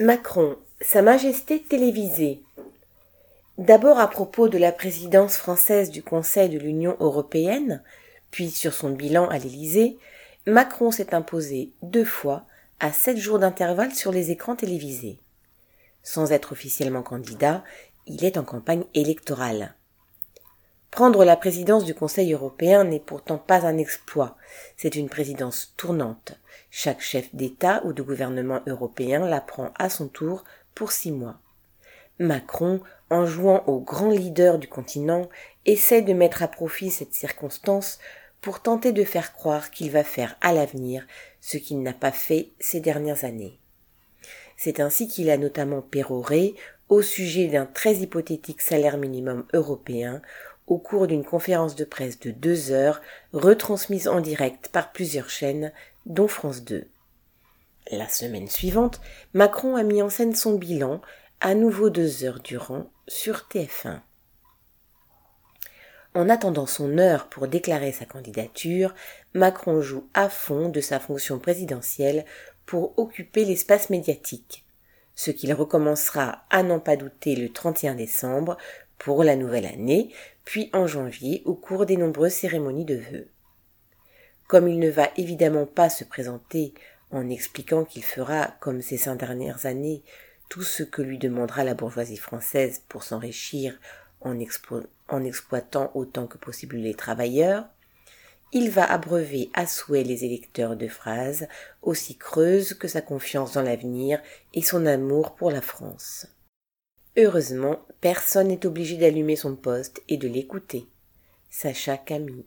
Macron, Sa Majesté télévisée. D'abord à propos de la présidence française du Conseil de l'Union européenne, puis sur son bilan à l'Élysée, Macron s'est imposé deux fois à sept jours d'intervalle sur les écrans télévisés. Sans être officiellement candidat, il est en campagne électorale. Prendre la présidence du Conseil européen n'est pourtant pas un exploit, c'est une présidence tournante. Chaque chef d'État ou de gouvernement européen la prend à son tour pour six mois. Macron, en jouant au grand leader du continent, essaie de mettre à profit cette circonstance pour tenter de faire croire qu'il va faire à l'avenir ce qu'il n'a pas fait ces dernières années. C'est ainsi qu'il a notamment péroré au sujet d'un très hypothétique salaire minimum européen au cours d'une conférence de presse de deux heures retransmise en direct par plusieurs chaînes, dont France 2. La semaine suivante, Macron a mis en scène son bilan, à nouveau deux heures durant, sur TF1. En attendant son heure pour déclarer sa candidature, Macron joue à fond de sa fonction présidentielle pour occuper l'espace médiatique, ce qu'il recommencera à n'en pas douter le 31 décembre pour la nouvelle année, puis en janvier au cours des nombreuses cérémonies de vœux. Comme il ne va évidemment pas se présenter en expliquant qu'il fera, comme ces cinq dernières années, tout ce que lui demandera la bourgeoisie française pour s'enrichir en, exploitant autant que possible les travailleurs, il va abreuver à souhait les électeurs de phrases aussi creuses que sa confiance dans l'avenir et son amour pour la France. Heureusement, personne n'est obligé d'allumer son poste et de l'écouter. Sacha Camille.